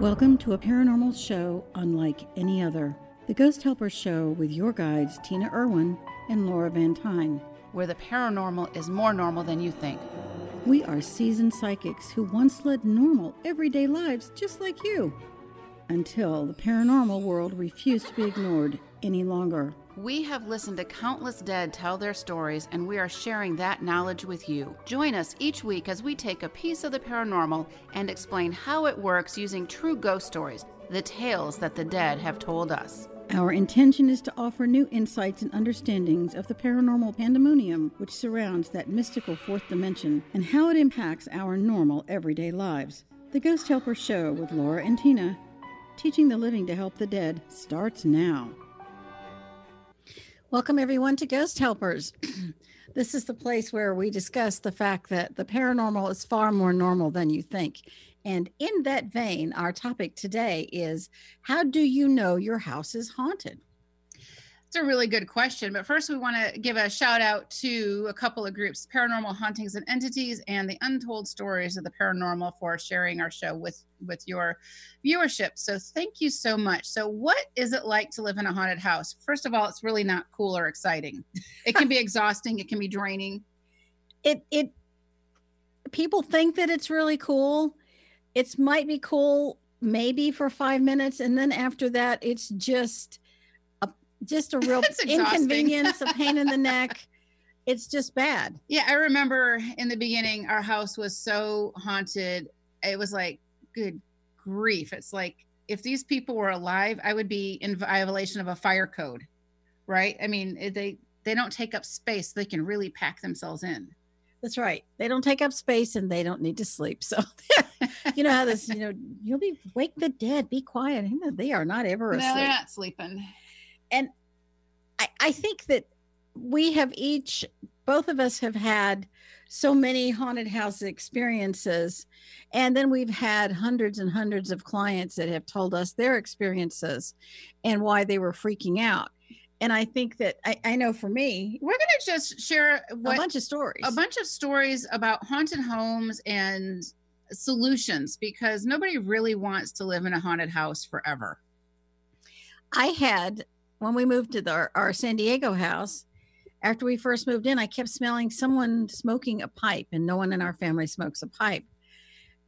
Welcome to a paranormal show unlike any other. The Ghost Helper Show with your guides, Tina Erwin and Laura Van Tyne. where the paranormal is more normal than you think. We are seasoned psychics who once led normal, everyday lives just like you. Until the paranormal world refused to be ignored any longer. We have listened to countless dead tell their stories, and we are sharing that knowledge with you. Join us each week as we take a piece of the paranormal and explain how it works using true ghost stories, the tales that the dead have told us. Our intention is to offer new insights and understandings of the paranormal pandemonium which surrounds that mystical fourth dimension and how it impacts our normal everyday lives. The Ghost Helper Show with Laura and Tina, teaching the living to help the dead, starts now. Welcome, everyone, to Ghost Helpers. this is the place where we discuss the fact that the paranormal is far more normal than you think. And in that vein, our topic today is how do you know your house is haunted? A really good question, but first we want to give a shout out to a couple of groups, Paranormal Hauntings and Entities and the Untold Stories of the Paranormal for sharing our show with with your viewership. So thank you so much. So what is it like to live in a haunted house? First of all, it's really not cool or exciting. It can be exhausting, it can be draining. It it people think that it's really cool. It's might be cool maybe for five minutes, and then after that, it's just just a real inconvenience, a pain in the neck. It's just bad. Yeah, I remember in the beginning, our house was so haunted. It was like, good grief. It's like if these people were alive, I would be in violation of a fire code, right? I mean, they they don't take up space; they can really pack themselves in. That's right. They don't take up space and they don't need to sleep. So you know how this, you know, you'll be wake the dead, be quiet. They are not ever No, asleep. they're not sleeping. And I, I think that we have each both of us have had so many haunted house experiences. And then we've had hundreds and hundreds of clients that have told us their experiences and why they were freaking out. And i think that i, I know for me We're gonna just share a bunch of stories. a bunch of stories about haunted homes and solutions because nobody really wants to live in a haunted house forever. I had when we moved to the, our, our San Diego house. After we first moved in, I kept smelling someone smoking a pipe, and no one in our family smokes a pipe.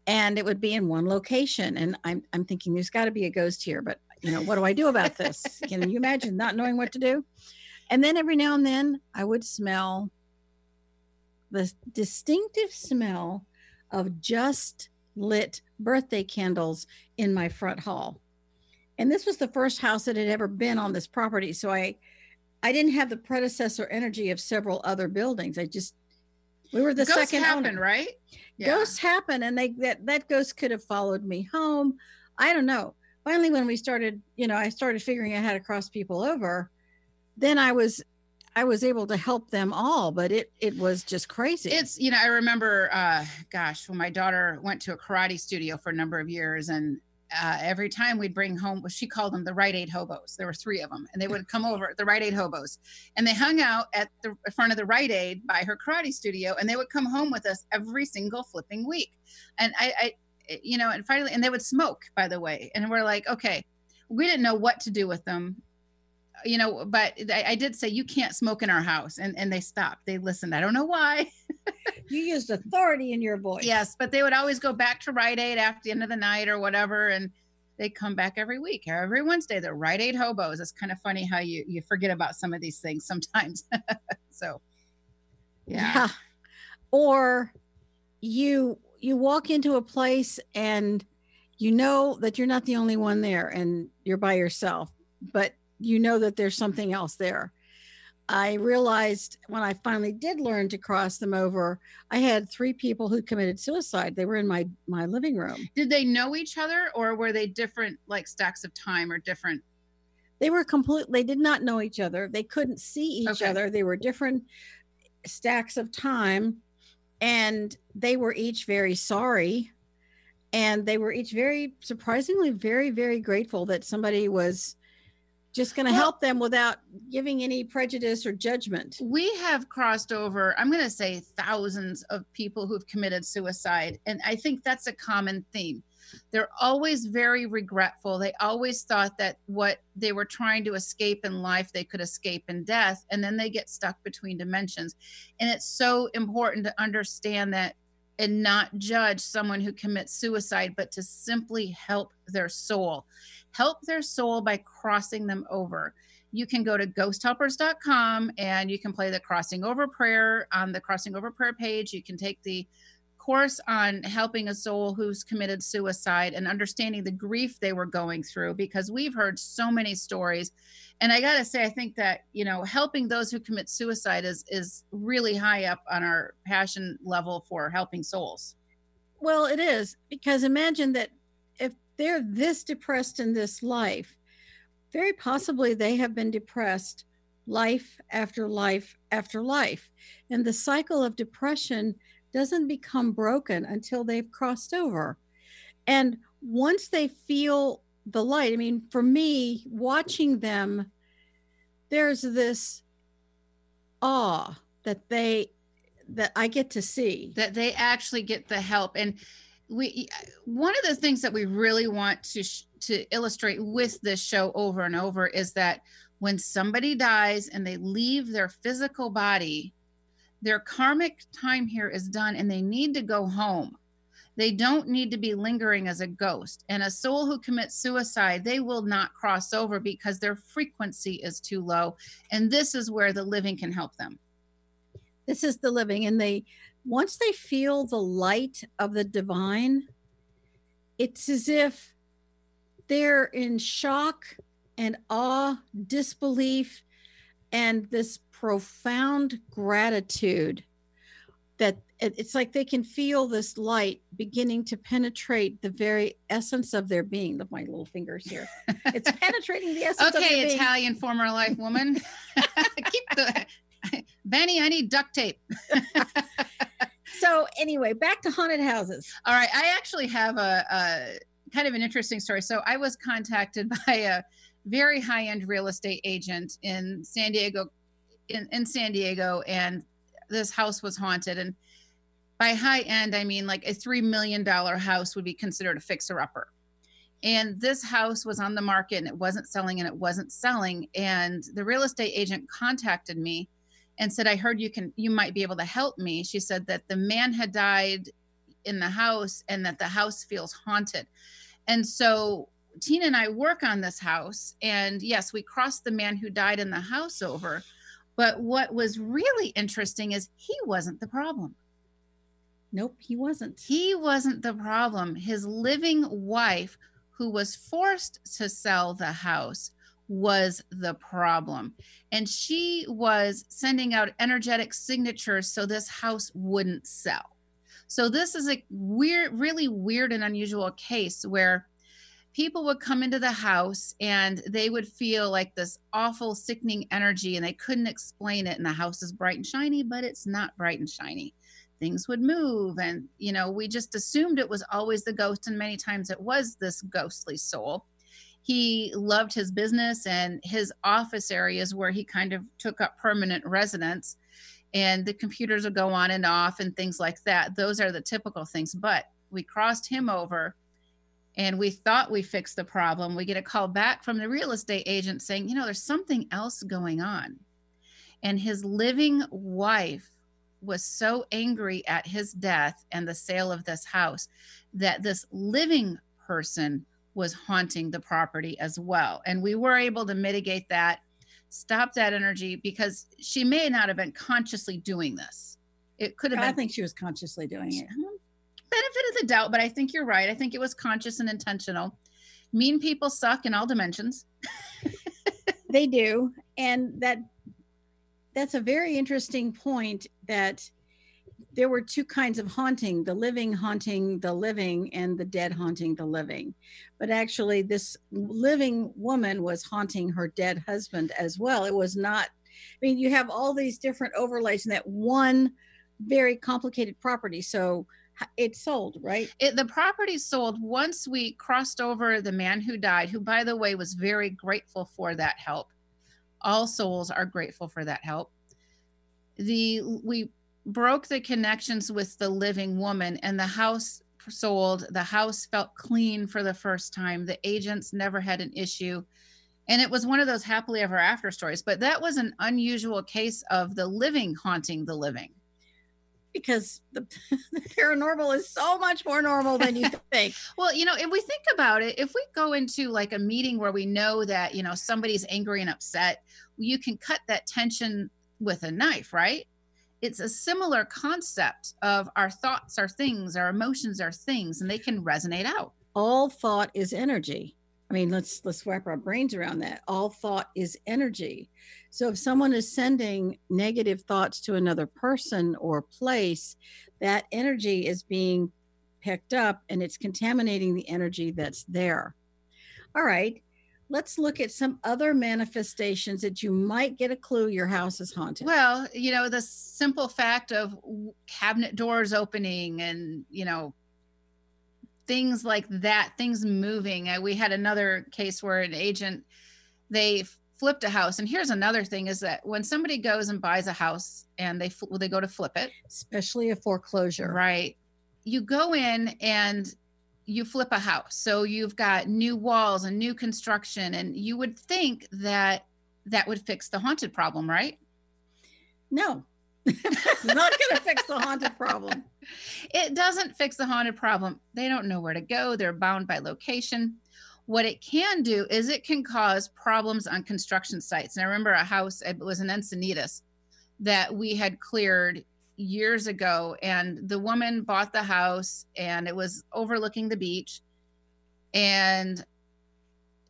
And it would be in one location, and I'm I'm thinking there's got to be a ghost here, but you know what do I do about this? Can you imagine not knowing what to do? And then every now and then, I would smell the distinctive smell of just lit birthday candles in my front hall and this was the first house that had ever been on this property so i i didn't have the predecessor energy of several other buildings. I just we were the Ghosts second happen, owner. right? ghosts happen and they that that ghost could have followed me home. I don't know. Finally when we started you know i started figuring out how to cross people over then i was i was able to help them all but it it was just crazy. It's you know I remember, uh, gosh, when my daughter went to a karate studio for a number of years, and uh, every time we'd bring home, she called them the Rite Aid hobos. There were three of them, and they would come over the Rite Aid hobos, and they hung out at the front of the Rite Aid by her karate studio, and they would come home with us every single flipping week, and I, I you know, and finally, and they would smoke, by the way, and we're like, okay, we didn't know what to do with them. You know, but I, I did say you can't smoke in our house, and and they stopped. They listened. I don't know why. you used authority in your voice Yes, but they would always go back to Rite Aid after the end of the night or whatever, and they come back every week, every Wednesday. They're Rite Aid hobos. It's kind of funny how you you forget about some of these things sometimes. so, yeah. Or you you walk into a place and you know that you're not the only one there and you're by yourself, but you know that there's something else there. I realized when I finally did learn to cross them over, I had three people who committed suicide. They were in my my living room. Did they know each other, or were they different, like stacks of time, or different? They were complete. They did not know each other. They couldn't see each Okay. other. They were different stacks of time, and they were each very sorry, and they were each very surprisingly very very grateful that somebody was just going to Well- help them without giving any prejudice or judgment. We have crossed over. I'm going to say thousands of people who've committed suicide, and I think that's a common theme. They're always very regretful. They always thought that what they were trying to escape in life, they could escape in death. And then they get stuck between dimensions. And it's so important to understand that and not judge someone who commits suicide, but to simply help their soul. Help their soul by crossing them over. You can go to ghosthelpers.com and you can play the crossing over prayer on the crossing over prayer page. You can take the course on helping a soul who's committed suicide and understanding the grief they were going through because we've heard so many stories. And i got to say i think that you know helping those who commit suicide is is really high up on our passion level for helping souls. Well it is because imagine that if they're this depressed in this life very possibly they have been depressed life after life after life. And the cycle of depression doesn't become broken until they've crossed over. And once they feel the light, I mean, for me, watching them, there's this awe that they that I get to see that they actually get the help and we one of the things that we really want to sh- to illustrate with this show over and over is that when somebody dies and they leave their physical body their karmic time here is done and they need to go home. They don't need to be lingering as a ghost. And a soul who commits suicide, they will not cross over because their frequency is too low. And this is where the living can help them. This is the living. And they, once they feel the light of the divine, it's as if they're in shock and awe, disbelief, and this profound gratitude that it's like they can feel this light beginning to penetrate the very essence of their being. Look, my little fingers here. It's penetrating the essence. okay, Italian being. former life woman. Keep the Benny. I need duct tape. so anyway, back to haunted houses. All right, I actually have a, a kind of an interesting story. So I was contacted by a very high end real estate agent in San Diego, in, in San Diego, and this house was haunted. And by high end, I mean like a $3 million house would be considered a fixer upper. And this house was on the market and it wasn't selling and it wasn't selling. And the real estate agent contacted me and said, I heard you can, you might be able to help me. She said that the man had died in the house and that the house feels haunted. And so Tina and I work on this house. And yes, we crossed the man who died in the house over but what was really interesting is he wasn't the problem. Nope, he wasn't. He wasn't the problem. His living wife, who was forced to sell the house, was the problem. And she was sending out energetic signatures so this house wouldn't sell. So this is a weird, really weird and unusual case where people would come into the house and they would feel like this awful sickening energy and they couldn't explain it. And the house is bright and shiny but it's not bright and shiny. Things would move and you know we just assumed it was always the ghost and many times it was this ghostly soul. He loved his business and his office areas where he kind of took up permanent residence. And the computers would go on and off and things like that. Those are the typical things but we crossed him over and we thought we fixed the problem. We get a call back from the real estate agent saying, you know, there's something else going on. And his living wife was so angry at his death and the sale of this house that this living person was haunting the property as well. And we were able to mitigate that, stop that energy because she may not have been consciously doing this. It could have I been. I think she was consciously doing it benefit of the doubt, but I think you're right. I think it was conscious and intentional. Mean people suck in all dimensions. they do. And that that's a very interesting point that there were two kinds of haunting the living haunting the living and the dead haunting the living but actually this living woman was haunting her dead husband as well it was not i mean you have all these different overlays in that one very complicated property so it sold, right? It, the property sold once we crossed over the man who died, who, by the way, was very grateful for that help. All souls are grateful for that help. The we broke the connections with the living woman, and the house sold. The house felt clean for the first time. The agents never had an issue. And it was one of those happily ever after stories, but that was an unusual case of the living haunting the living. Because the, the paranormal is so much more normal than you think. well, you know, if we think about it, if we go into like a meeting where we know that, you know, somebody's angry and upset, you can cut that tension with a knife, right? it's a similar concept of our thoughts are things, our emotions are things, and they can resonate out. All thought is energy. I mean, let's let's wrap our brains around that. All thought is energy. So if someone is sending negative thoughts to another person or place, that energy is being picked up and it's contaminating the energy that's there. All right let's look at some other manifestations that you might get a clue your house is haunted. Well, you know, the simple fact of cabinet doors opening and, you know, things like that, things moving. we had another case where an agent, they flipped a house. And here's another thing is that when somebody goes and buys a house and they, they go to flip it, especially a foreclosure, right? You go in and you flip a house. So you've got new walls and new construction, and you would think that that would fix the haunted problem, right? No, not going to fix the haunted problem. It doesn't fix the haunted problem. They don't know where to go, they're bound by location. What it can do is it can cause problems on construction sites. And I remember a house, it was in Encinitas, that we had cleared years ago and the woman bought the house and it was overlooking the beach and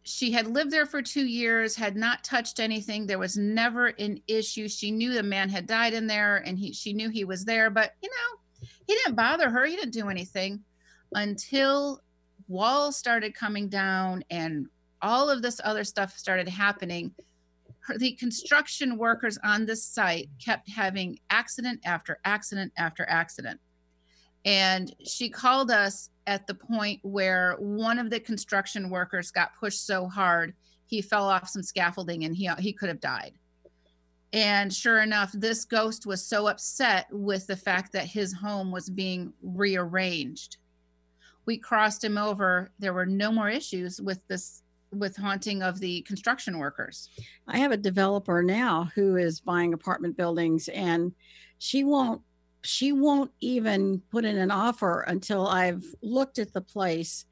she had lived there for two years had not touched anything. There was never an issue. She knew the man had died in there and he she knew he was there but you know he didn't bother her. He didn't do anything until walls started coming down and all of this other stuff started happening. The construction workers on this site kept having accident after accident after accident. And she called us at the point where one of the construction workers got pushed so hard he fell off some scaffolding and he he could have died. And sure enough, this ghost was so upset with the fact that his home was being rearranged. We crossed him over. There were no more issues with this with haunting of the construction workers. I have a developer now who is buying apartment buildings and she won't she won't even put in an offer until I've looked at the place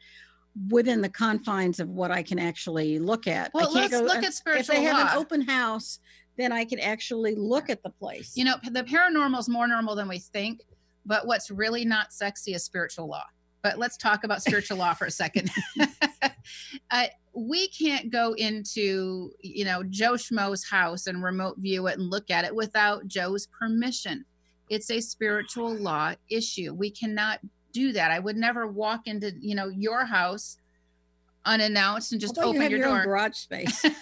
within the confines of what I can actually look at. Well, let's go, look at spiritual If they have law. an open house, then I can actually look at the place. You know, the paranormal is more normal than we think, but what's really not sexy is spiritual law. But let's talk about spiritual law for a second. uh, we can't go into you know joe schmo's house and remote view it and look at it without joe's permission it's a spiritual law issue. We cannot do that. I would never walk into you know your house unannounced and just open you your, your door. garage space.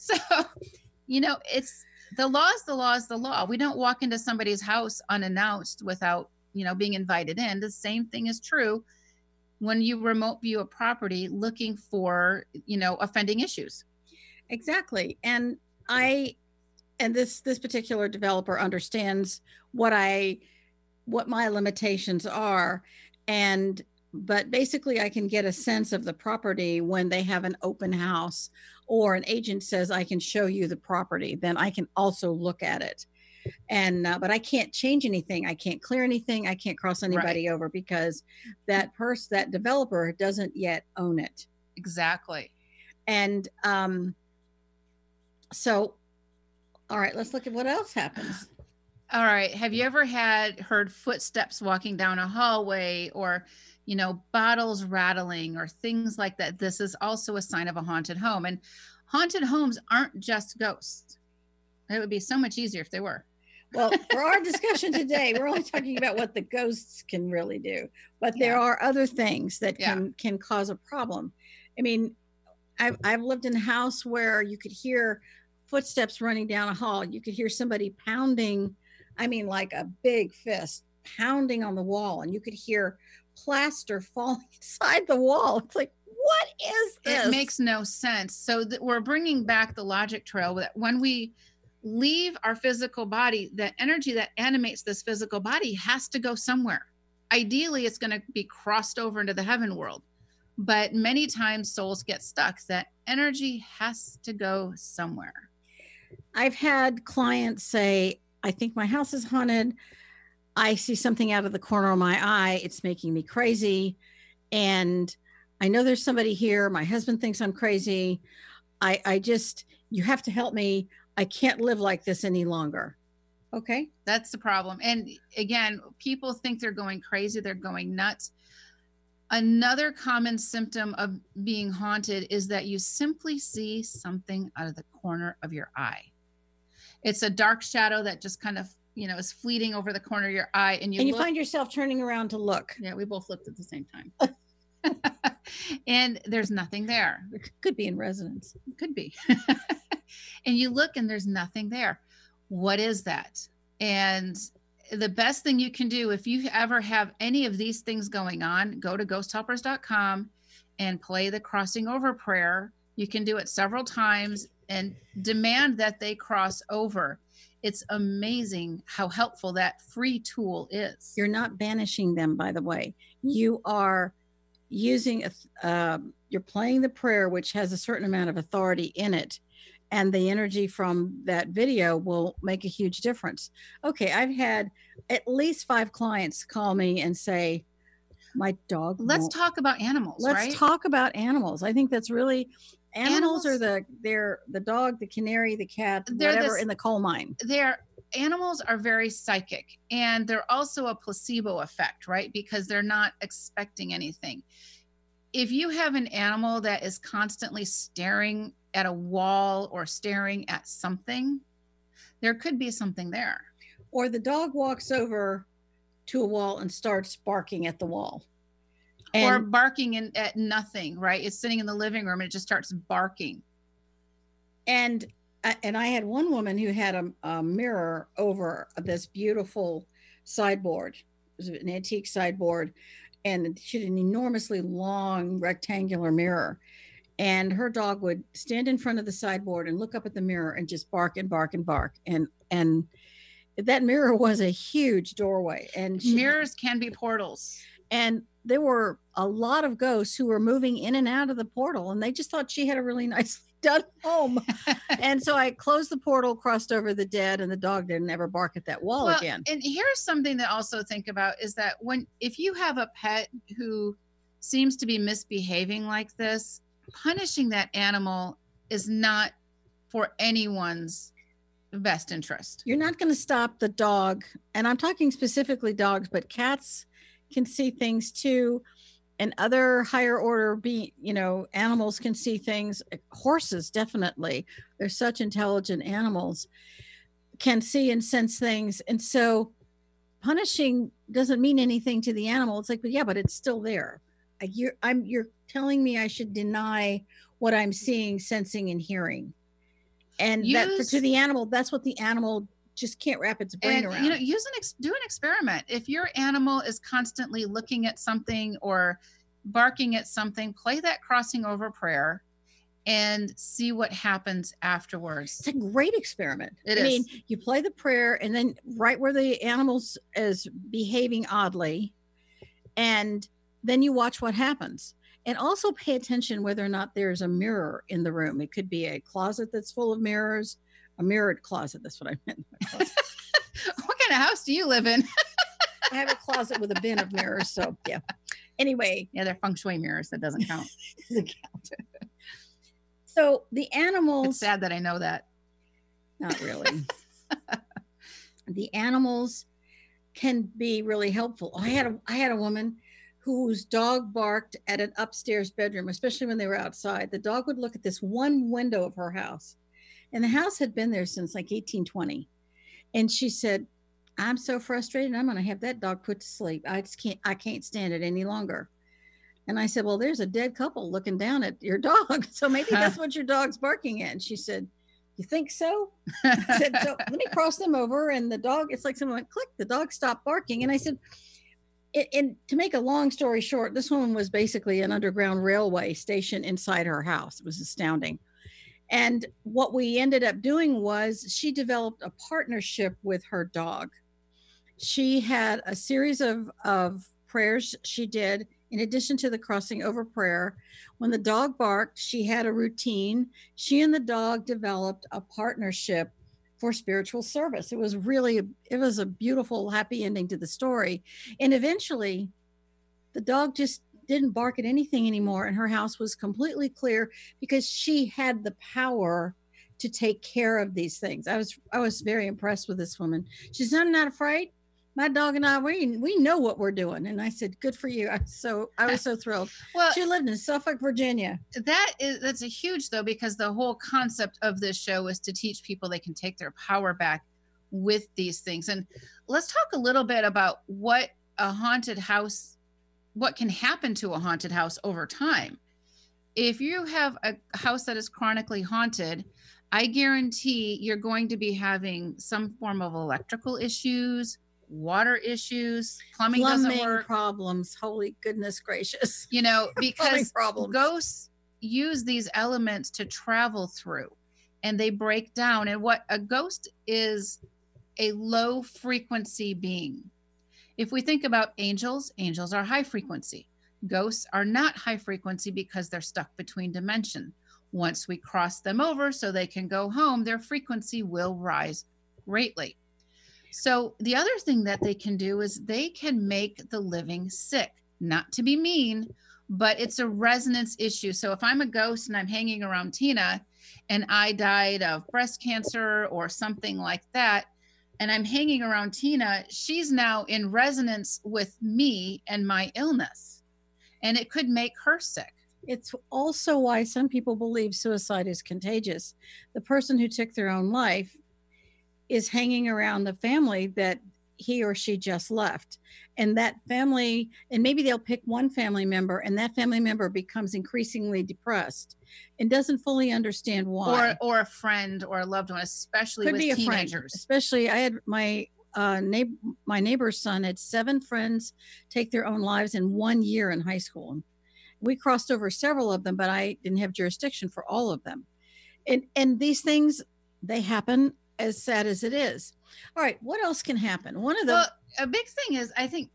So you know it's the law is the law is the law. We don't walk into somebody's house unannounced without you know being invited in. The same thing is true when you remote view a property looking for you know offending issues. Exactly. And i and this this particular developer understands what i what my limitations are. And but basically i can get a sense of the property when they have an open house or an agent says i can show you the property then i can also look at it. And uh, but i can't change anything. I can't clear anything. I can't cross anybody right. over because that person that developer doesn't yet own it. Exactly. And um so all right let's look at what else happens. All right have you ever had heard footsteps walking down a hallway or you know bottles rattling or things like that? This is also a sign of a haunted home and haunted homes aren't just ghosts. It would be so much easier if they were. Well, for our discussion today, we're only talking about what the ghosts can really do, but there are other things that can yeah. can cause a problem. I mean, I've I've lived in a house where you could hear footsteps running down a hall. You could hear somebody pounding, I mean, like a big fist pounding on the wall, and you could hear plaster falling inside the wall. It's like, what is this? It makes no sense. So th- we're bringing back the logic trail that when we leave our physical body, the energy that animates this physical body has to go somewhere. ideally it's going to be crossed over into the heaven world but many times souls get stuck that energy has to go somewhere I've had clients say, I think my house is haunted. I see something out of the corner of my eye. It's making me crazy. And I know there's somebody here. My husband thinks I'm crazy. I, I just, you have to help me. I can't live like this any longer. Okay. That's the problem. And again, people think they're going crazy, they're going nuts. Another common symptom of being haunted is that you simply see something out of the corner of your eye. It's a dark shadow that just kind of, you know, is fleeting over the corner of your eye and you and you look- find yourself turning around to look. Yeah, we both looked at the same time. and there's nothing there. It could be in residence. Could be. and you look and there's nothing there. What is that? And the best thing you can do if you ever have any of these things going on, go to ghosthelpers.com and play the crossing over prayer. You can do it several times and demand that they cross over. It's amazing how helpful that free tool is. You're not banishing them, by the way. You are using, a um, you're playing the prayer, which has a certain amount of authority in it. And the energy from that video will make a huge difference. Okay, I've had at least five clients call me and say, My dog. Let's won't-" talk about animals, Let's right? talk about animals. I think that's really animals, are the they're the dog, the canary, the cat, They're whatever this- in the coal mine. they're animals are very psychic and they're also a placebo effect right because they're not expecting anything if you have an animal that is constantly staring at a wall or staring at something there could be something there Or the dog walks over to a wall and starts barking at the wall. or barking in, at nothing right it's sitting in the living room and it just starts barking and I- and I had one woman who had a, a mirror over this beautiful sideboard. It was an antique sideboard, and she had an enormously long rectangular mirror. And her dog would stand in front of the sideboard and look up at the mirror and just bark and bark and bark. And and that mirror was a huge doorway. And she, mirrors can be portals and there were a lot of ghosts who were moving in and out of the portal, and they just thought she had a really nice done home and so I closed the portal, crossed over the dead, and the dog didn't ever bark at that wall Well, again. And here's something to also think about is that when if you have a pet who seems to be misbehaving like this, punishing that animal is not for anyone's best interest. You're not going to stop the dog, and I'm talking specifically dogs, but cats can see things too, and other higher order be you know animals can see things. Horses definitely, they're such intelligent animals, can see and sense things, and so punishing doesn't mean anything to the animal. It's like, but yeah, but it's still there. You're, I'm, you're telling me I should deny what I'm seeing, sensing, and hearing, and that for, to the animal, that's what the animal just can't wrap its brain And around. you know, use an ex- do an experiment. If your animal is constantly looking at something or barking at something, play that crossing over prayer and see what happens afterwards. it's a great experiment. It I mean, you play the prayer, and then right where the animals is behaving oddly, and then you watch what happens. And also pay attention whether or not there's a mirror in the room. It could be a closet that's full of mirrors, a mirrored closet. That's what I meant. what kind of house do you live in? I have a closet with a bin of mirrors. So yeah. Anyway, Yeah, they're feng shui mirrors. That doesn't count. doesn't count. So the It's animals. sad that I know that. Not really. the animals can be really helpful. I had a I had a woman whose dog barked at an upstairs bedroom, especially when they were outside. The dog would look at this one window of her house. And the house had been there since like 1820. And she said, I'm so frustrated. I'm going to have that dog put to sleep. I just can't, I can't stand it any longer. And I said, Well, there's a dead couple looking down at your dog. So maybe that's what your dog's barking at. And she said, You think so? I said, so let me cross them over. And the dog, it's like someone went click, the dog stopped barking. And I said, it, and to make a long story short, this woman was basically an underground railway station inside her house. It was astounding. And what we ended up doing was she developed a partnership with her dog. She had a series of, of prayers she did in addition to the crossing over prayer. When the dog barked, she had a routine. She and the dog developed a partnership for spiritual service. It was really it was a beautiful happy ending to the story. And eventually the dog just didn't bark at anything anymore and her house was completely clear because she had the power to take care of these things. I was I was very impressed with this woman. She said, "I'm not afraid. My dog and I we we know what we're doing." And I said, "Good for you." I so I was so thrilled. Well, She lived in Suffolk, Virginia. that is that's a huge though because the whole concept of this show is to teach people they can take their power back with these things and let's talk a little bit about what a haunted house what can happen to a haunted house over time if you have a house that is chronically haunted i guarantee you're going to be having some form of electrical issues water issues plumbing, doesn't work. problems. Holy goodness gracious. you know because ghosts use these elements to travel through and they break down. And what a ghost is a low frequency being. If we think about angels angels are high frequency. Ghosts are not high frequency because they're stuck between dimension. Once we cross them over so they can go home their frequency will rise greatly so the other thing that they can do is they can make the living sick not to be mean but it's a resonance issue. So if I'm a ghost and I'm hanging around Tina and I died of breast cancer or something like that, and I'm hanging around Tina, she's now in resonance with me and my illness. And it could make her sick. It's also why some people believe suicide is contagious. The person who took their own life is hanging around the family that he or she just left. And that family, and maybe they'll pick one family member, and that family member becomes increasingly depressed and doesn't fully understand why. Or or a friend or a loved one, especially Could with be a friend, teenagers. especially I had my uh, neighbor, my neighbor's son had seven friends take their own lives in one year in high school. We crossed over several of them, but I didn't have jurisdiction for all of them. And and these things they happen as sad as it is. All right, what else can happen? One of the Well, a big thing is I think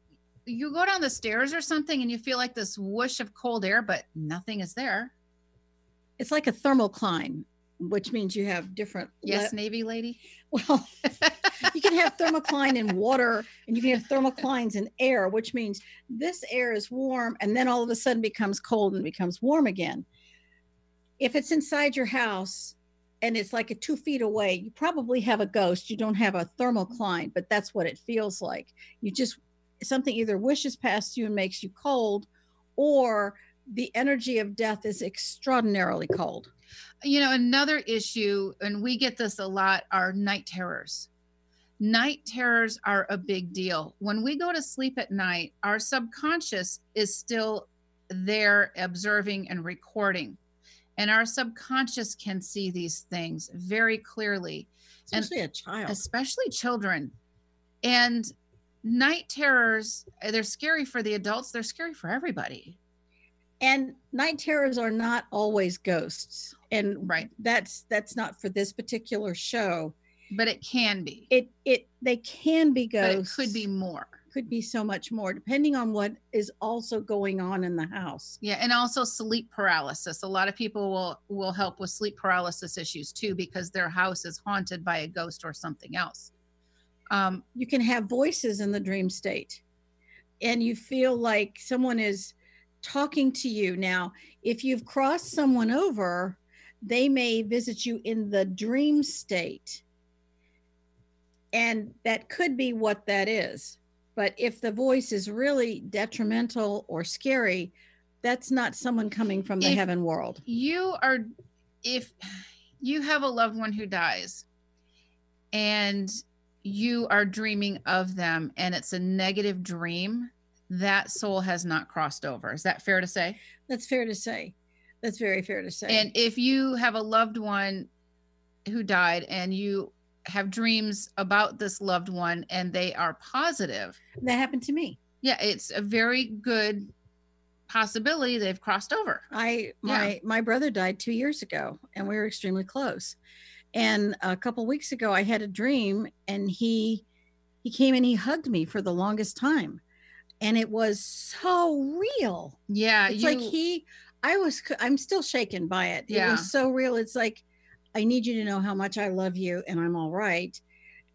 you go down the stairs or something and you feel like this whoosh of cold air, but nothing is there. it's like a thermocline, which means you have different le- Yes, Navy lady. well you can have thermocline in water and you can have thermoclines in air, which means this air is warm and then all of a sudden becomes cold and becomes warm again. If it's inside your house and it's like a two feet away, you probably have a ghost. You don't have a thermal thermocline, but that's what it feels like. You just, something either wishes past you and makes you cold, or the energy of death is extraordinarily cold. you know another issue and we get this a lot are night terrors night terrors are a big deal when we go to sleep at night our subconscious is still there observing and recording and our subconscious can see these things very clearly. And- Especially a child. especially children. And night terrors uh, they're scary for the adults they're scary for everybody. And night terrors are not always ghosts. And right. that's that's not for this particular show. But it can be. It it they can be but it could be more could be so much more depending on what is also going on in the house Yeah, and also sleep paralysis. A lot of people will will help with sleep paralysis issues too because their house is haunted by a ghost or something else. Um, you can have voices in the dream state and you feel like someone is talking to you now if you've crossed someone over they may visit you in the dream state and that could be what that is but if the voice is really detrimental or scary that's not someone coming from the If- heaven world you are if you have a loved one who dies and you are dreaming of them and it's a negative dream, that soul has not crossed over. Is that fair to say? that's fair to say that's very fair to say And if you have a loved one who died and you have dreams about this loved one and they are positive, that happened to me yeah, it's a very good possibility they've crossed over. I my my brother died two years ago, and we were extremely close. And a couple weeks ago, I had a dream, and he he came and he hugged me for the longest time, and it was so real. Yeah, It's you, like he, I was, I'm still shaken by it. It Yeah. was so real. It's like, I need you to know how much I love you and I'm all right.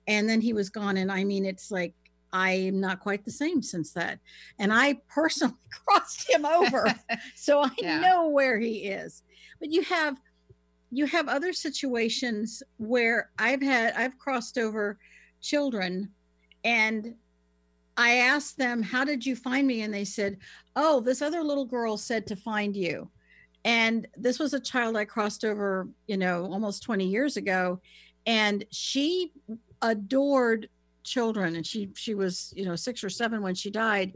And then he was gone. And I mean, it's like, I'm not quite the same since that. And I personally crossed him over. so I Yeah. know where he is. But you have, you have other situations where I've had, I've crossed over children and I asked them, How did you find me? And they said, Oh, this other little girl said to find you. And this was a child I crossed over, you know, almost 20 years ago. And she adored children. And she she was, you know, six or seven when she died.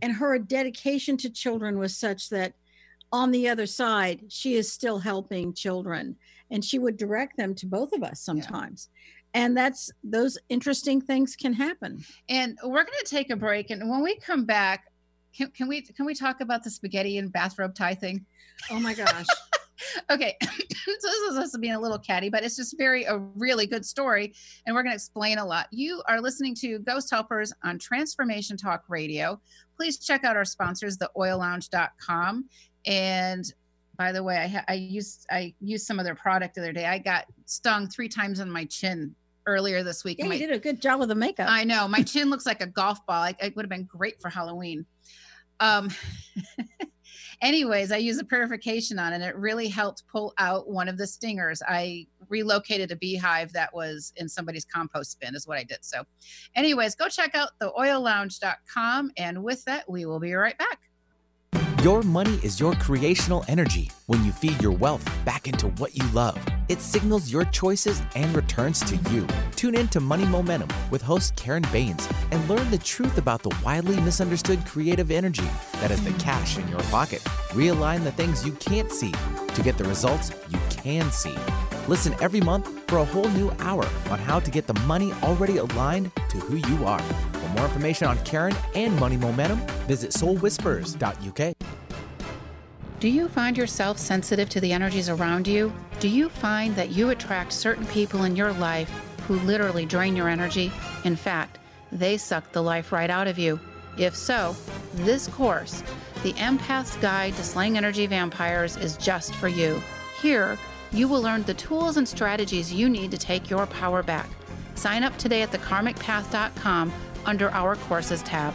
And her dedication to children was such that on the other side, she is still helping children. And she would direct them to both of us sometimes. And that's those interesting things can happen. and we're going to take a break. And when we come back, can, can we can we talk about the spaghetti and bathrobe tie thing? Oh my gosh. okay so this is us being a little catty but it's just very a really good story and we're going to explain a lot you are listening to ghost helpers on transformation talk radio please check out our sponsors theoillounge.com and by the way i ha- i used i used some of their product the other day i got stung three times on my chin earlier this week Yeah, and you did a good job with the makeup. I know my chin looks like a golf ball. Like, it would have been great for Halloween. Um, anyways, I use a purification on it. and It really helped pull out one of the stingers. I relocated a beehive that was in somebody's compost bin, is what I did. So, anyways, go check out theoillounge.com. And with that, we will be right back. Your money is your creational energy. When you feed your wealth back into what you love, it signals your choices and returns to you. Tune in to Money Momentum with host Karen Baines and learn the truth about the widely misunderstood creative energy that is the cash in your pocket. Realign the things you can't see to get the results you can see. Listen every month for a whole new hour on how to get the money already aligned to who you are. For more information on Karen and Money Momentum, visit soulwhispers.uk. Do you find yourself sensitive to the energies around you? Do you find that you attract certain people in your life who literally drain your energy? In fact, they suck the life right out of you. If so, this course, The Empath's Guide to Slaying Energy Vampires, is just for you. Here, you will learn the tools and strategies you need to take your power back. Sign up today at thekarmicpath.com under our courses tab.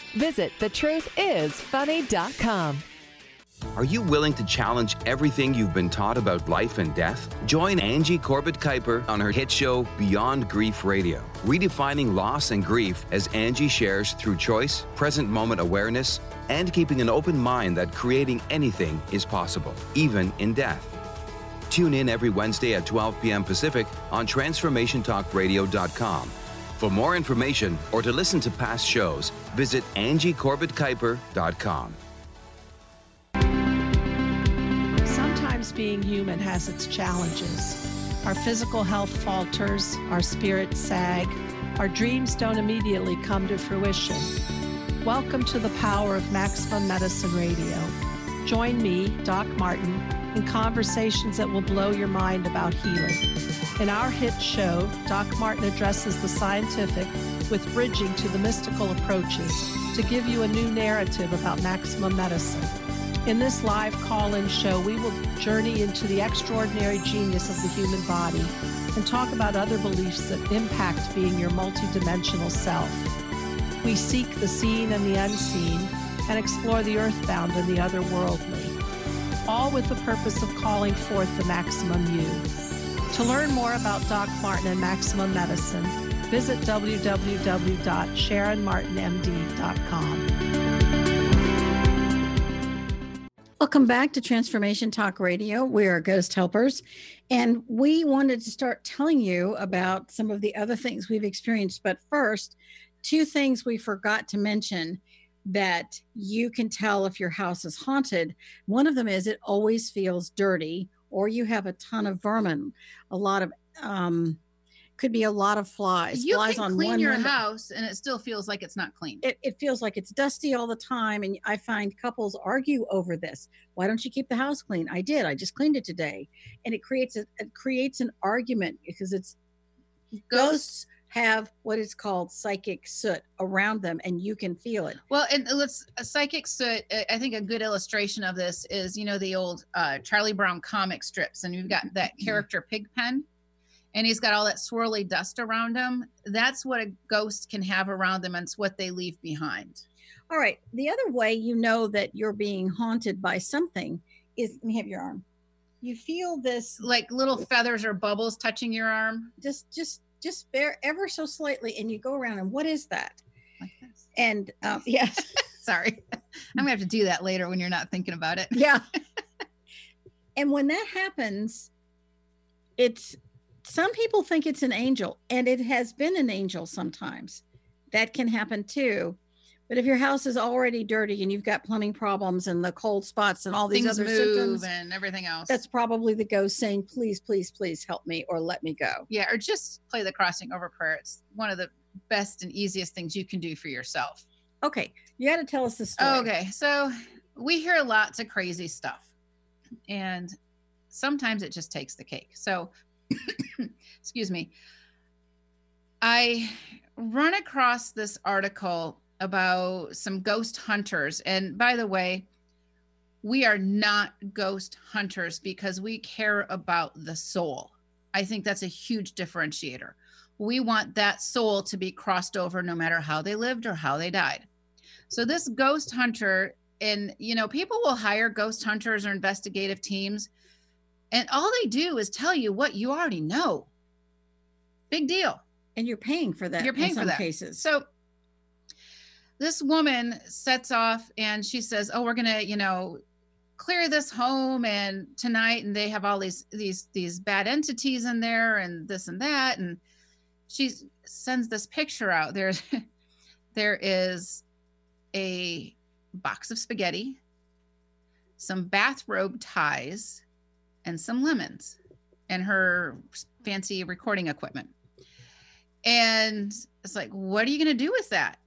Visit thetruthisfunny.com. Are you willing to challenge everything you've been taught about life and death? Join Angie Corbett Kuiper on her hit show Beyond Grief Radio, redefining loss and grief as Angie shares through choice, present moment awareness, and keeping an open mind that creating anything is possible, even in death. Tune in every Wednesday at 12 p.m. Pacific on TransformationTalkRadio.com. For more information or to listen to past shows, visit AngieCorbettKuiper.com. Sometimes being human has its challenges. Our physical health falters, our spirits sag, our dreams don't immediately come to fruition. Welcome to the power of Maximum Medicine Radio. Join me, Doc Martin, in conversations that will blow your mind about healing. In our hit show, Doc Martin addresses the scientific with bridging to the mystical approaches to give you a new narrative about maximum medicine. In this live call in show, we will journey into the extraordinary genius of the human body and talk about other beliefs that impact being your multidimensional self. We seek the seen and the unseen and explore the earthbound and the otherworldly, all with the purpose of calling forth the maximum you. To learn more about Doc Martin and Maximum Medicine, visit www.sharonmartinmd.com. Welcome back to Transformation Talk Radio. We are Ghost Helpers, and we wanted to start telling you about some of the other things we've experienced. But first, two things we forgot to mention. That you can tell if your house is haunted. One of them is it always feels dirty, or you have a ton of vermin, a lot of um, could be a lot of flies. You flies can on clean one your window. house and it still feels like it's not clean. It, it feels like it's dusty all the time, and I find couples argue over this. Why don't you keep the house clean? I did. I just cleaned it today, and it creates a it creates an argument because it's ghosts have what is called psychic soot around them, and you can feel it. Well, and let's a psychic soot. I think a good illustration of this is you know the old uh, Charlie Brown comic strips, and you've got that character Pigpen, and he's got all that swirly dust around him. That's what a ghost can have around them, and it's what they leave behind. All right. The other way you know that you're being haunted by something is let me have your arm. You feel this Like little feathers or bubbles touching your arm, just just just bare ever so slightly, and you go around and what is that? like this. And um, yes, Sorry, I'm gonna have to do that later when you're not thinking about it. yeah. and when that happens, it's some people think it's an angel, and it has been an angel sometimes. That can happen too. But if your house is already dirty and you've got plumbing problems and the cold spots and all these Things other move symptoms, and everything else. that's probably the ghost saying, please, please, please help me or let me go. yeah, or just play the crossing over prayer. It's one of the best and easiest things you can do for yourself. Okay, you got to tell us the story. Okay, so we hear lots of crazy stuff, and sometimes it just takes the cake. So, excuse me. I run across this article about some ghost hunters, and by the way, we are not ghost hunters because we care about the soul. I think that's a huge differentiator. We want that soul to be crossed over no matter how they lived or how they died. So this ghost hunter, and you know, people will hire ghost hunters or investigative teams, and all they do is tell you what you already know. Big deal. And you're paying for that You're paying in for some that. cases. So this woman sets off and she says, "Oh, we're gonna, you know, clear this home and tonight." And they have all these these these bad entities in there and this and that. And she sends this picture out. There's there is a box of spaghetti, some bathrobe ties, and some lemons, and her fancy recording equipment. And it's like, what are you going to do with that?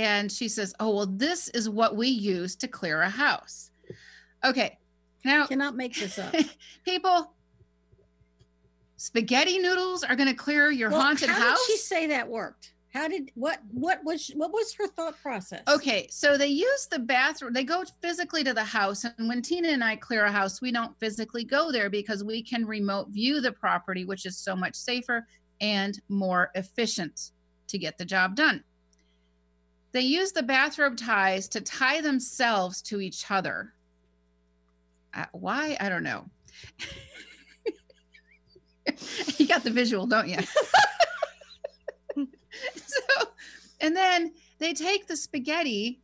And she says, oh, well, this is what we use to clear a house. Okay. Now, Cannot make this up. people, spaghetti noodles are going to clear your Well, haunted how house. How did she say that worked? How did what what was what was her thought process? Okay, so they use the bathroom. They go physically to the house, and when Tina and I clear a house, we don't physically go there because we can remote view the property, which is so much safer and more efficient to get the job done. They use the bathrobe ties to tie themselves to each other. Uh, why? I don't know. you got the visual, don't you? so, and then they take the spaghetti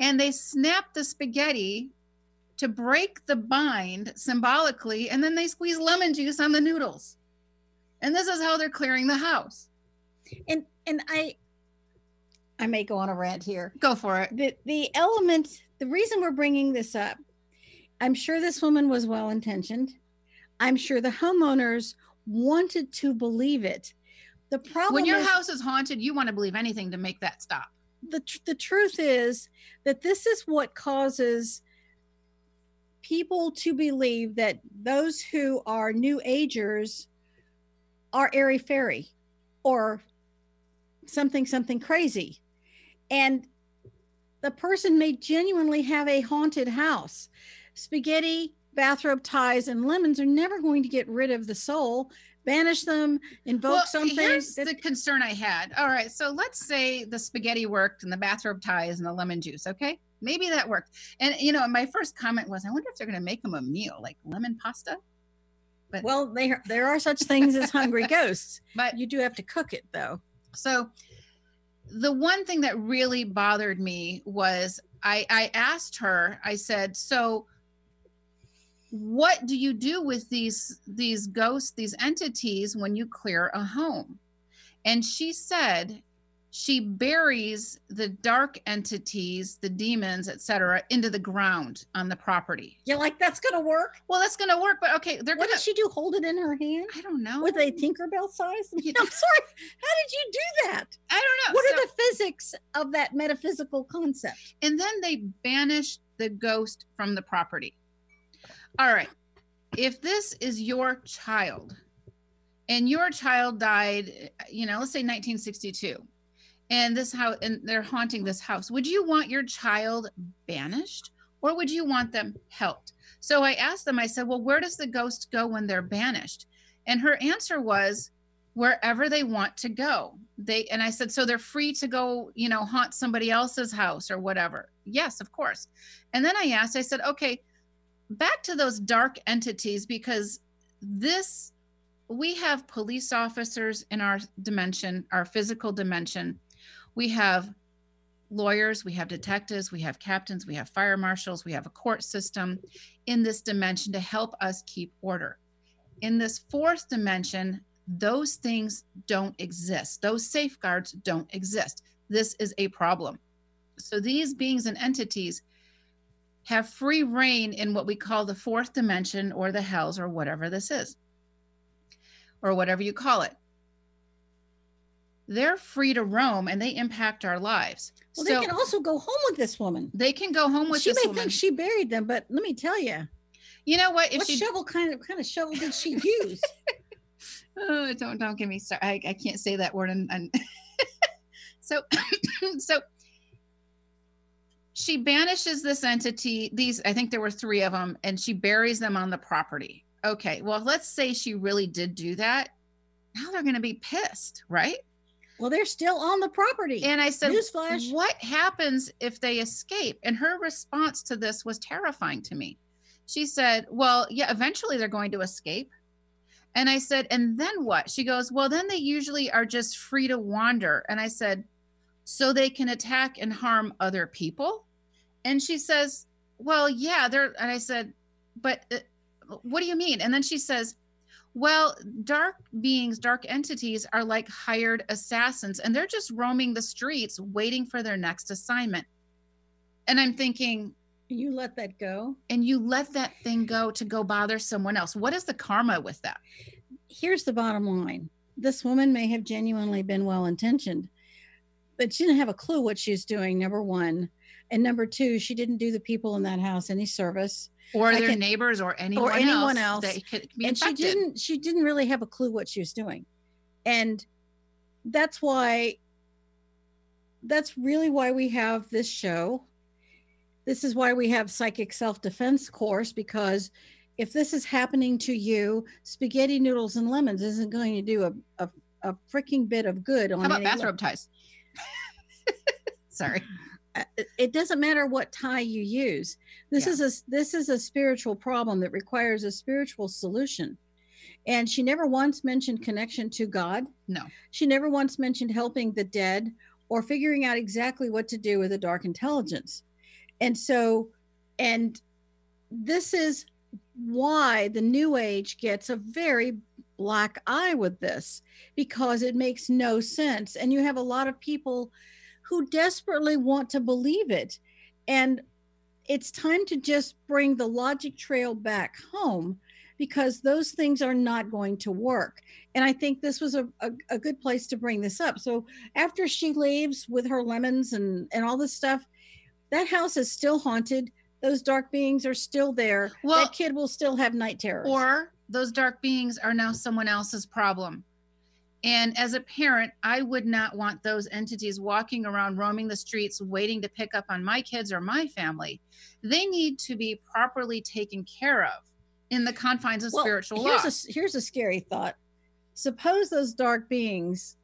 and they snap the spaghetti to break the bind symbolically, and then they squeeze lemon juice on the noodles. And this is how they're clearing the house. and and I I may go on a rant here. Go for it. The the element the reason we're bringing this up, I'm sure this woman was well intentioned. I'm sure the homeowners wanted to believe it. The problem When your is, house is haunted, you want to believe anything to make that stop. the tr- the truth is that this is what causes people to believe that those who are new agers are airy fairy or something something crazy and the person may genuinely have a haunted house spaghetti bathrobe ties and lemons are never going to get rid of the soul banish them invoke something Here's that- the concern I had. All right, so let's say the spaghetti worked and the bathrobe ties and the lemon juice. Okay, maybe that worked. And you know, my first comment was, I wonder if they're going to make them a meal like lemon pasta. But well there there are such things as hungry ghosts but you do have to cook it though so the one thing that really bothered me was I I asked her. I said, so what do you do with these these ghosts these entities when you clear a home and she said she buries the dark entities, the demons, etc., into the ground on the property. You're like, that's gonna work. Well, that's going to work, but okay, they're What going did she do? Hold it in her hand I don't know. with a Tinkerbell size? I'm sorry. How did you do that? I don't know. What So- are the physics of that metaphysical concept? and then they banish the ghost from the property. All right. If this is your child and your child died, you know, let's say 1962, and this house and they're haunting this house, would you want your child banished or would you want them helped? So I asked them, I said, Well, where does the ghost go when they're banished? And her answer was, wherever they want to go they and i said so they're free to go you know haunt somebody else's house or whatever yes of course and then i asked i said okay back to those dark entities because this we have police officers in our dimension our physical dimension we have lawyers we have detectives we have captains we have fire marshals we have a court system in this dimension to help us keep order in this fourth dimension those things don't exist. Those safeguards don't exist. This is a problem. So these beings and entities have free reign in what we call the fourth dimension or the hells or whatever this is, or whatever you call it. They're free to roam and they impact our lives. Well, so they can also go home with this woman. they can go home with she may woman. think she buried them, but let me tell you, you know what? If what she shovel kind of kind of shovel did she use? oh, don't don't get me started. I, I can't say that word. And, and so so she banishes this entity. These I think there were three of them, and she buries them on the property. Okay, well let's say she really did do that. Now they're going to be pissed, right? Well, they're still on the property. And I said, Newsflash. what happens if they escape? And her response to this was terrifying to me. She said, well, yeah, eventually they're going to escape. And I said, and then what? She goes, well, then they usually are just free to wander. And I said, so they can attack and harm other people? And she says, well, yeah, they're, and I said, but uh, what do you mean? And then she says, well, dark beings, dark entities are like hired assassins, and they're just roaming the streets waiting for their next assignment. And I'm thinking, you let that go. and you let that thing go to go bother someone else. What is the karma with that? Here's the bottom line: this woman may have genuinely been well intentioned, but she didn't have a clue what she was doing. Number one, and number two, she didn't do the people in that house any service. Or I their can- neighbors or anyone, anyone else, else. that could be and infected. she didn't she didn't really have a clue what she was doing and that's why that's really why we have this show this is why we have psychic self-defense course because if this is happening to you spaghetti noodles and lemons isn't going to do a, a, a freaking bit of good on How about any le- bathrobe ties? Sorry. Uh, it- it doesn't matter what tie you use. This Yeah. is a this is a spiritual problem that requires a spiritual solution. And she never once mentioned connection to god. No. she never once mentioned helping the dead or figuring out exactly what to do with a dark intelligence. And so and this is why the new age gets a very black eye with this because it makes no sense. And you have a lot of people who desperately want to believe it. And it's time to just bring the logic trail back home because those things are not going to work. And i think this was a, a, a good place to bring this up. So after she leaves with her lemons and and all this stuff that house is still haunted. Those dark beings are still there. Well- that kid will still have night terrors. Or those dark beings are now someone else's problem. And as a parent, I would not want those entities walking around roaming the streets waiting to pick up on my kids or my family. They need to be properly taken care of in the confines of Well, spiritual law. here's a here's a scary thought suppose those dark beings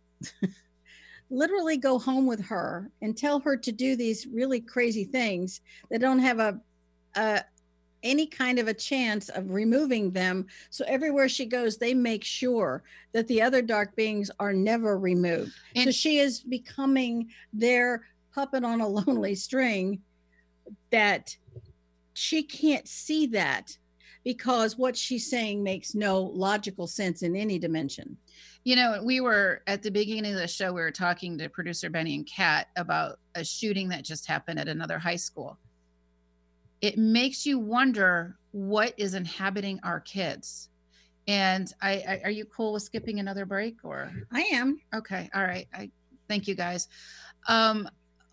literally go home with her and tell her to do these really crazy things that don't have a, a any kind of a chance of removing them so everywhere she goes they make sure that the other dark beings are never removed so And- she is becoming their puppet on a lonely string that she can't see that because what she's saying makes no logical sense in any dimension. You know, we were at the beginning of the show, we were talking to producer Benny and Kat about a shooting that just happened at another high school. It makes you wonder what is inhabiting our kids. And I, I are you cool with skipping another break or I am. okay, all right. I thank you guys. Um,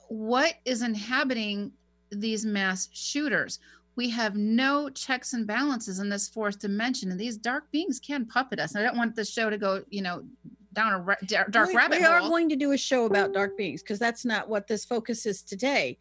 what is inhabiting these mass shooters? we have no checks and balances in this fourth dimension and these dark beings can puppet us and i don't want the show to go you know down a ra- dark, we, rabbit we are going to do a show about dark beings because that's not what this focus is today.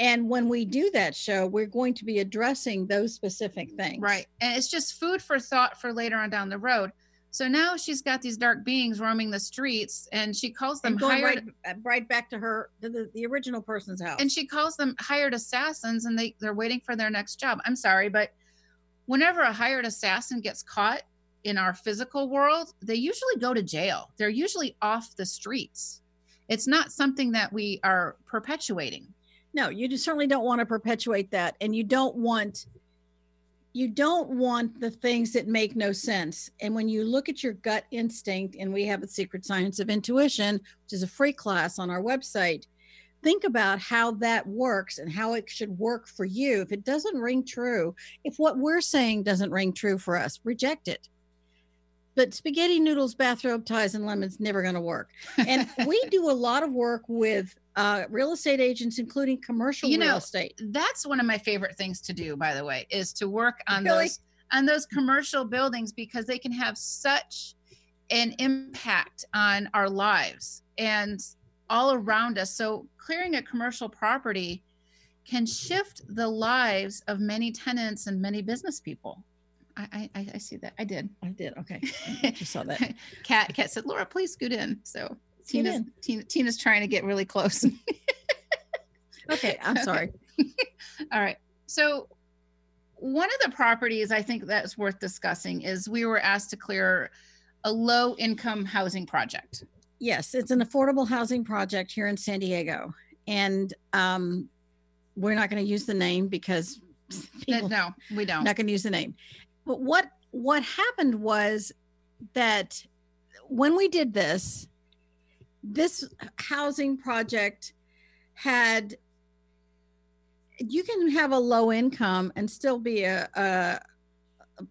And when we do that show, we're going to be addressing those specific things. right. And it's just food for thought for later on down the road. So now she's got these dark beings roaming the streets and she calls them And going hired right, uh, right back to her, to the, the original person's house. and she calls them hired assassins and they they're waiting for their next job. I'm sorry but whenever a hired assassin gets caught in our physical world they usually go to jail. They're usually off the streets. It's not something that we are perpetuating no, you certainly don't want to perpetuate that. And you don't want you don't want the things that make no sense. And when you look at your gut instinct, and we have a secret science of intuition, which is a free class on our website, think about how that works and how it should work for you. If it doesn't ring true, if what we're saying doesn't ring true for us, reject it. But spaghetti noodles, bathrobe ties, and lemons never going to work. And we do a lot of work with uh, real estate agents, including commercial You real know, estate. that's one of my favorite things to do by the way is to work on Really? those on those commercial buildings because they can have such an impact on our lives and all around us so clearing a commercial property can shift the lives of many tenants and many business people i i, I see that i did I did. Okay. I just saw that. Kat Kat said laura please scoot in so tina's. Tina, tina's trying to get really close Okay. I'm sorry. All right. So one of the properties I think that's worth discussing is we were asked to clear a low income housing project. Yes, it's an affordable housing project here in San Diego. And um, we're not going to use the name because people no, we don't. not going to use the name. But what what happened was that when we did this, this housing project had you can have a low income and still be a, a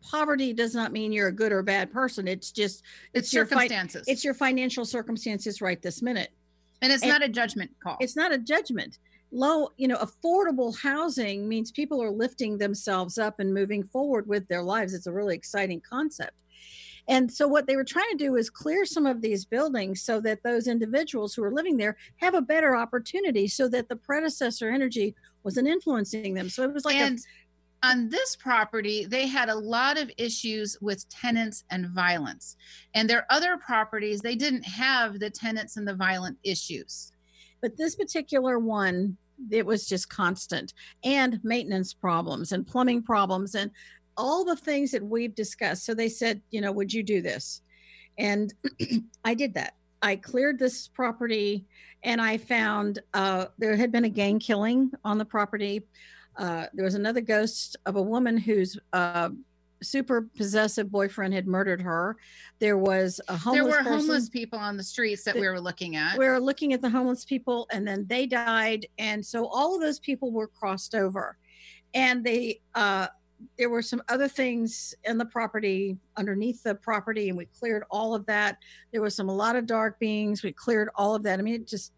poverty does not mean you're a good or bad person. It's just it's your fi- circumstances. it's your financial circumstances right this minute. and it's and- not a judgment call. It's not a judgment. Low, you know, affordable housing means people are lifting themselves up and moving forward with their lives. It's a really exciting concept. And so, what they were trying to do is clear some of these buildings so that those individuals who are living there have a better opportunity so that the predecessor energy wasn't influencing them. So, it was like a on this property, they had a lot of issues with tenants and violence. And their other properties, they didn't have the tenants and the violent issues. but this particular one it was just constant and maintenance problems and plumbing problems and all the things that we've discussed. So they said you know would you do this? And i did that. I cleared this property and i found uh, there had been a gang killing on the property. Uh, there was another ghost of a woman whose uh, super possessive boyfriend had murdered her. There was a homeless there were person homeless people on the streets that that- we were looking at. we were looking at the homeless people and then they died. And so all of those people were crossed over. And they uh there were some other things in the property underneath the property and we cleared all of that. There was some a lot of dark beings. We cleared all of that. I mean it just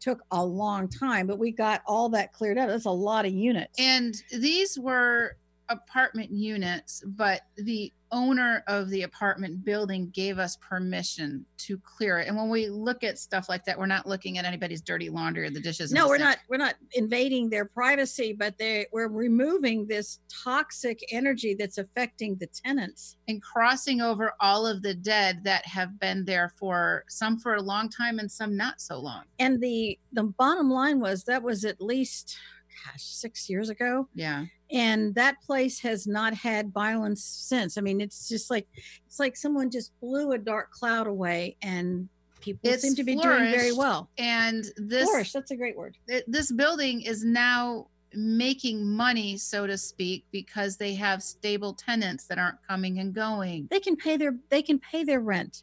took a long time but we got all that cleared out. That's a lot of units. And these were apartment units, but the owner of the apartment building gave us permission to clear it. And when we look at stuff like that, we're not looking at anybody's dirty laundry or the dishes. no the we're sink. not we're not invading their privacy but they we're removing this toxic energy that's affecting the tenants And crossing over all of the dead that have been there for some for a long time and some not so long. and the the bottom line was that was at least gosh six years ago Yeah. And that place has not had violence since i mean it's just like it's like someone just blew a dark cloud away and people It's seem to be doing very well And this flourish that's a great word th- this building is now making money, so to speak, because they have stable tenants that aren't coming and going. They can pay their they can pay their rent.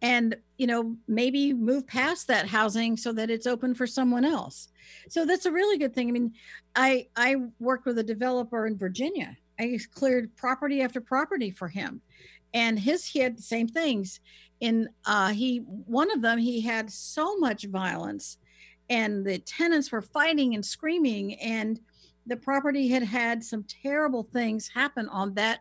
And you know, maybe move past that housing so that it's open for someone else. So that's a really good thing. I mean, I I worked with a developer in Virginia. I cleared property after property for him. And his he had the same things. In uh he one of them he had so much violence and the tenants were fighting and screaming and the property had had some terrible things happen on that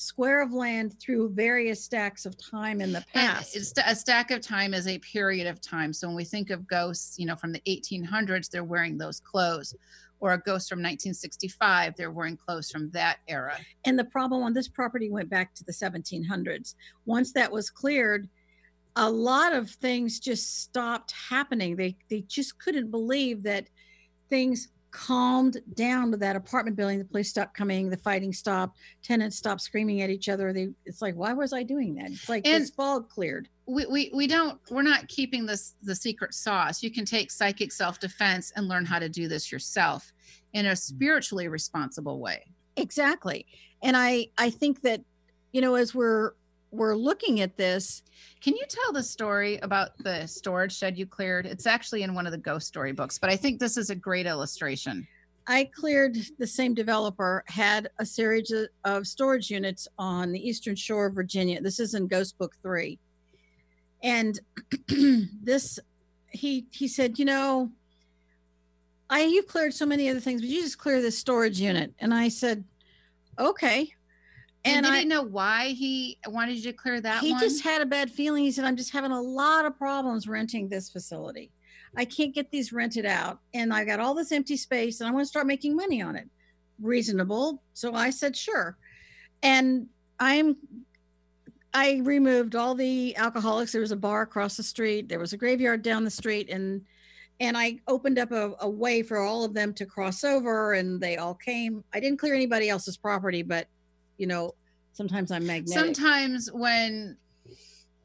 square of land through various stacks of time in the past. It's a stack of time is a period of time. So when we think of ghosts, you know, from the 1800s, they're wearing those clothes, or a ghost from 1965, they're wearing clothes from that era. And the problem on this property went back to the 1700s. Once that was cleared, a lot of things just stopped happening. They they just couldn't believe that things calmed down to that apartment building. The police stopped coming, the fighting stopped, tenants stopped screaming at each other. They it's like, why was I doing that? It's like And- this fog cleared. We, we, we don't we're not keeping this the secret sauce. You can take psychic self-defense and learn how to do this yourself in a mm. spiritually responsible way. Exactly. And I I think that, you know, as we're we're looking at this, Can you tell the story about the storage shed you cleared? It's actually in one of the ghost story books, but I think this is a great illustration. I cleared the same developer had a series of, storage units on the eastern shore of Virginia. This is in Ghost Book 3. And this he he said, "You know, I you've cleared so many other things, but you just clear this storage unit." And I said, "Okay." And, I he know why he wanted you to clear that he one? just had a bad feeling. He said, I'm just having a lot of problems renting this facility. I can't get these rented out. And I got all this empty space and I want to start making money on it. Reasonable. So I said, sure. And I'm I removed all the alcoholics. There was a bar across the street. There was a graveyard down the street, and and I opened up a, a way for all of them to cross over, and they all came. I didn't clear anybody else's property, but you know, sometimes I'm magnetic. sometimes when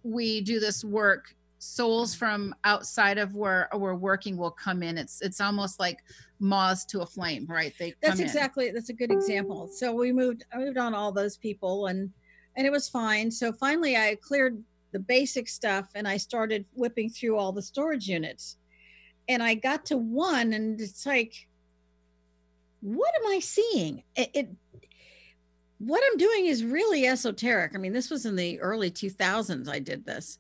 we do this work souls from outside of where we're working will come in. It's it's almost like moths to a flame right? They that's come in. exactly that's a good example. So we moved i moved on all those people and and it was fine. So finally i cleared the basic stuff and i started whipping through all the storage units. And i got to one and it's like what am i seeing? It, it what i'm doing is really esoteric. I mean this was in the early 2000s i did this.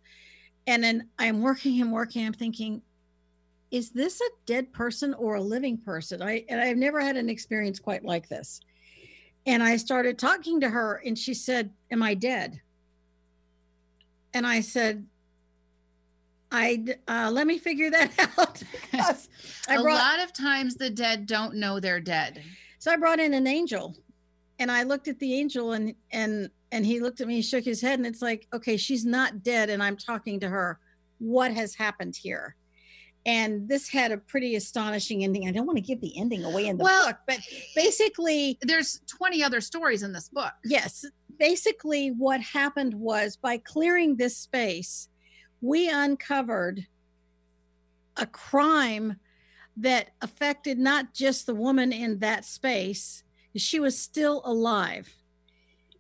And then i'm working and working. I'm thinking is this a dead person or a living person? I and i've never had an experience quite like this. And i started talking to her and she said am i dead? And i said i uh, let me figure that out. I a brought, lot of times the dead don't know they're dead. So i brought in an angel and i looked at the angel and and and he looked at me he shook his head and it's like okay she's not dead and i'm talking to her. What has happened here? And this had a pretty astonishing ending. I don't want to give the ending away in the Well, book but basically there's 20 other stories in this book. Yes. Basically what happened was by clearing this space we uncovered a crime that affected not just the woman in that space she was still alive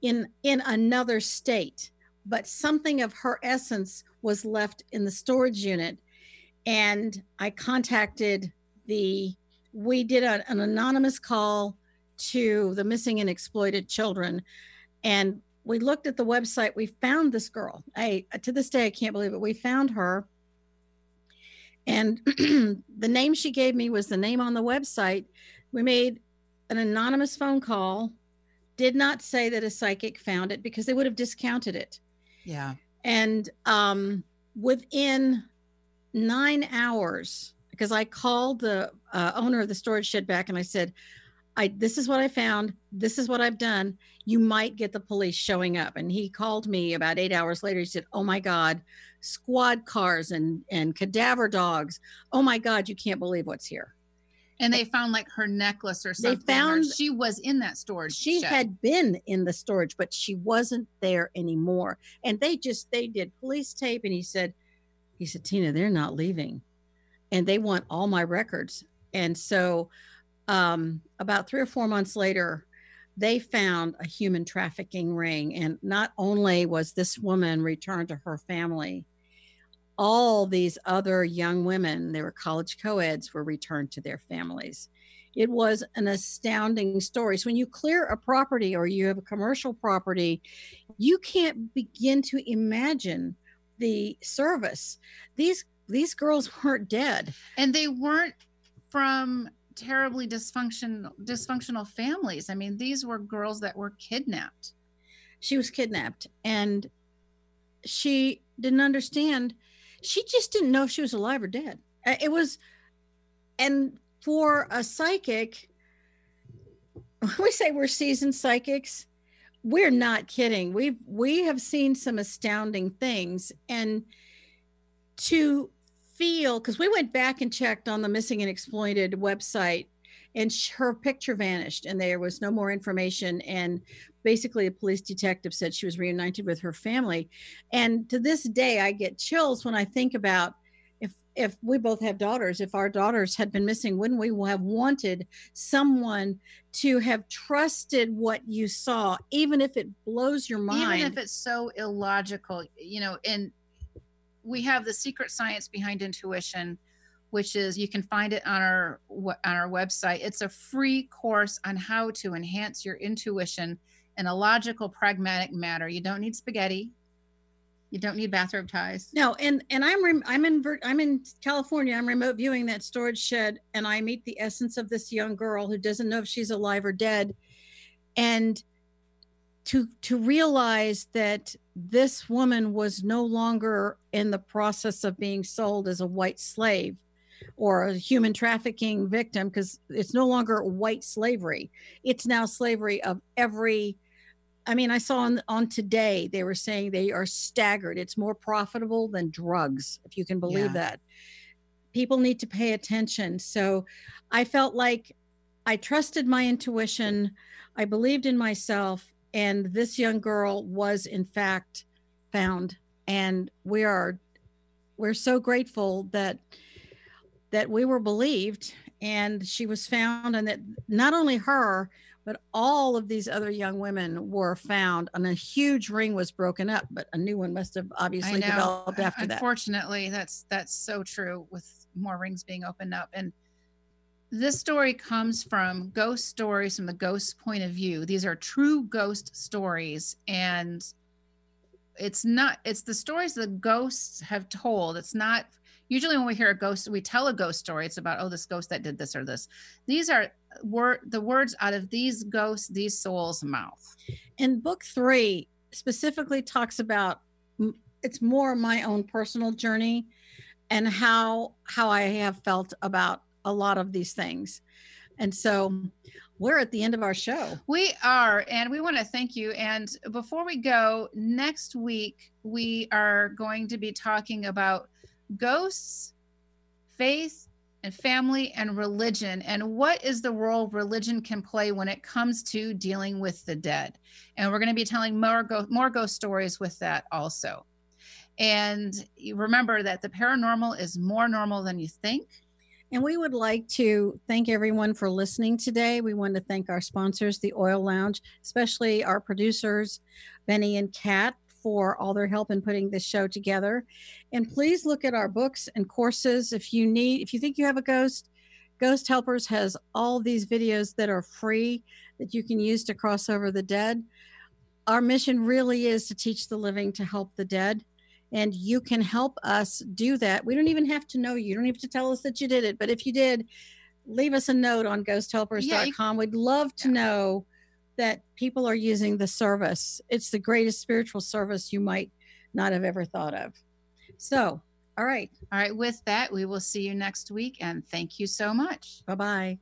in in another state but something of her essence was left in the storage unit. And i contacted the we did a, an anonymous call to the missing and exploited children. And we looked at the website. We found this girl. I to this day i can't believe it. We found her. And the name she gave me was the name on the website. We made an anonymous phone call did not say that a psychic found it because they would have discounted it. Yeah. And um, within nine hours because i called the uh, owner of the storage shed back and i said i this is what i found. This is what i've done. You might get the police showing up. And he called me about eight hours later. He said oh my god squad cars and and cadaver dogs. Oh my god you can't believe what's here and they found like her necklace or They something or found- she was in that storage she shed. had been in the storage but she wasn't there anymore and they just they did police tape and he said he said tina they're not leaving and they want all my records and so um, about three or four months later, they found a human trafficking ring. And not only was this woman returned to her family, all these other young women, they were college co eds, were returned to their families. It was an astounding story. So, when you clear a property or you have a commercial property, you can't begin to imagine the service. These these girls weren't dead, and they weren't from terribly dysfunction dysfunctional families. I mean, these were girls that were kidnapped. She was kidnapped, and she didn't understand she just didn't know if she was alive or dead. Uh, it was, and for a psychic, we say we're seasoned psychics. We're not kidding. We've we have seen some astounding things, and to feel because we went back and checked on the missing and exploited website and her picture vanished and there was no more information and basically a police detective said she was reunited with her family. And to this day i get chills when i think about if if we both have daughters if our daughters had been missing wouldn't we have wanted someone to have trusted what you saw even if it blows your mind even if it's so illogical you know and we have the secret science behind intuition which is you can find it on our on our website. It's a free course on how to enhance your intuition in a logical, pragmatic manner. You don't need spaghetti. You don't need bathrobe ties. No, and and I'm I'm in I'm in California. I'm remote viewing that storage shed, and I meet the essence of this young girl who doesn't know if she's alive or dead, and to to realize that this woman was no longer in the process of being sold as a white slave or a human trafficking victim because it's no longer white slavery it's now slavery of every I mean, I saw on, on today they were saying they are staggered. It's more profitable than drugs, if you can believe yeah. that. People need to pay attention. So I felt like I trusted my intuition. I believed in myself. And this young girl was, in fact, found. And we are, we're so grateful that that we were believed and she was found and that not only her but all of these other young women were found, and a huge ring was broken up. But a new one must have obviously developed after Unfortunately, that. Unfortunately, that's that's so true with more rings being opened up. And this story comes from ghost stories from the ghost point of view. These are true ghost stories, and it's not. It's the stories the ghosts have told. It's not usually when we hear a ghost we tell a ghost story it's about oh this ghost that did this or this these are word the words out of these ghosts these souls mouth and book three specifically talks about it's more my own personal journey and how how i have felt about a lot of these things and so we're at the end of our show. We are, and we want to thank you. And before we go, next week we are going to be talking about ghosts, faith, and family and religion, and what is the role religion can play when it comes to dealing with the dead. And we're going to be telling more, more ghost stories with that also. And remember that the paranormal is more normal than you think. And we would like to thank everyone for listening today. We want to thank our sponsors, the Oil Lounge, especially our producers, Benny and Kat, for all their help in putting this show together. And please look at our books and courses if you need, if you think you have a ghost, Ghost Helpers has all these videos that are free that you can use to cross over the dead. Our mission really is to teach the living to help the dead. And you can help us do that. We don't even have to know you. You don't have to tell us that you did it. But if you did, leave us a note on ghosthelpers.com. Yeah, We'd love to know that people are using the service. It's the greatest spiritual service you might not have ever thought of. So, all right. All right. With that, we will see you next week. And thank you so much. Bye bye.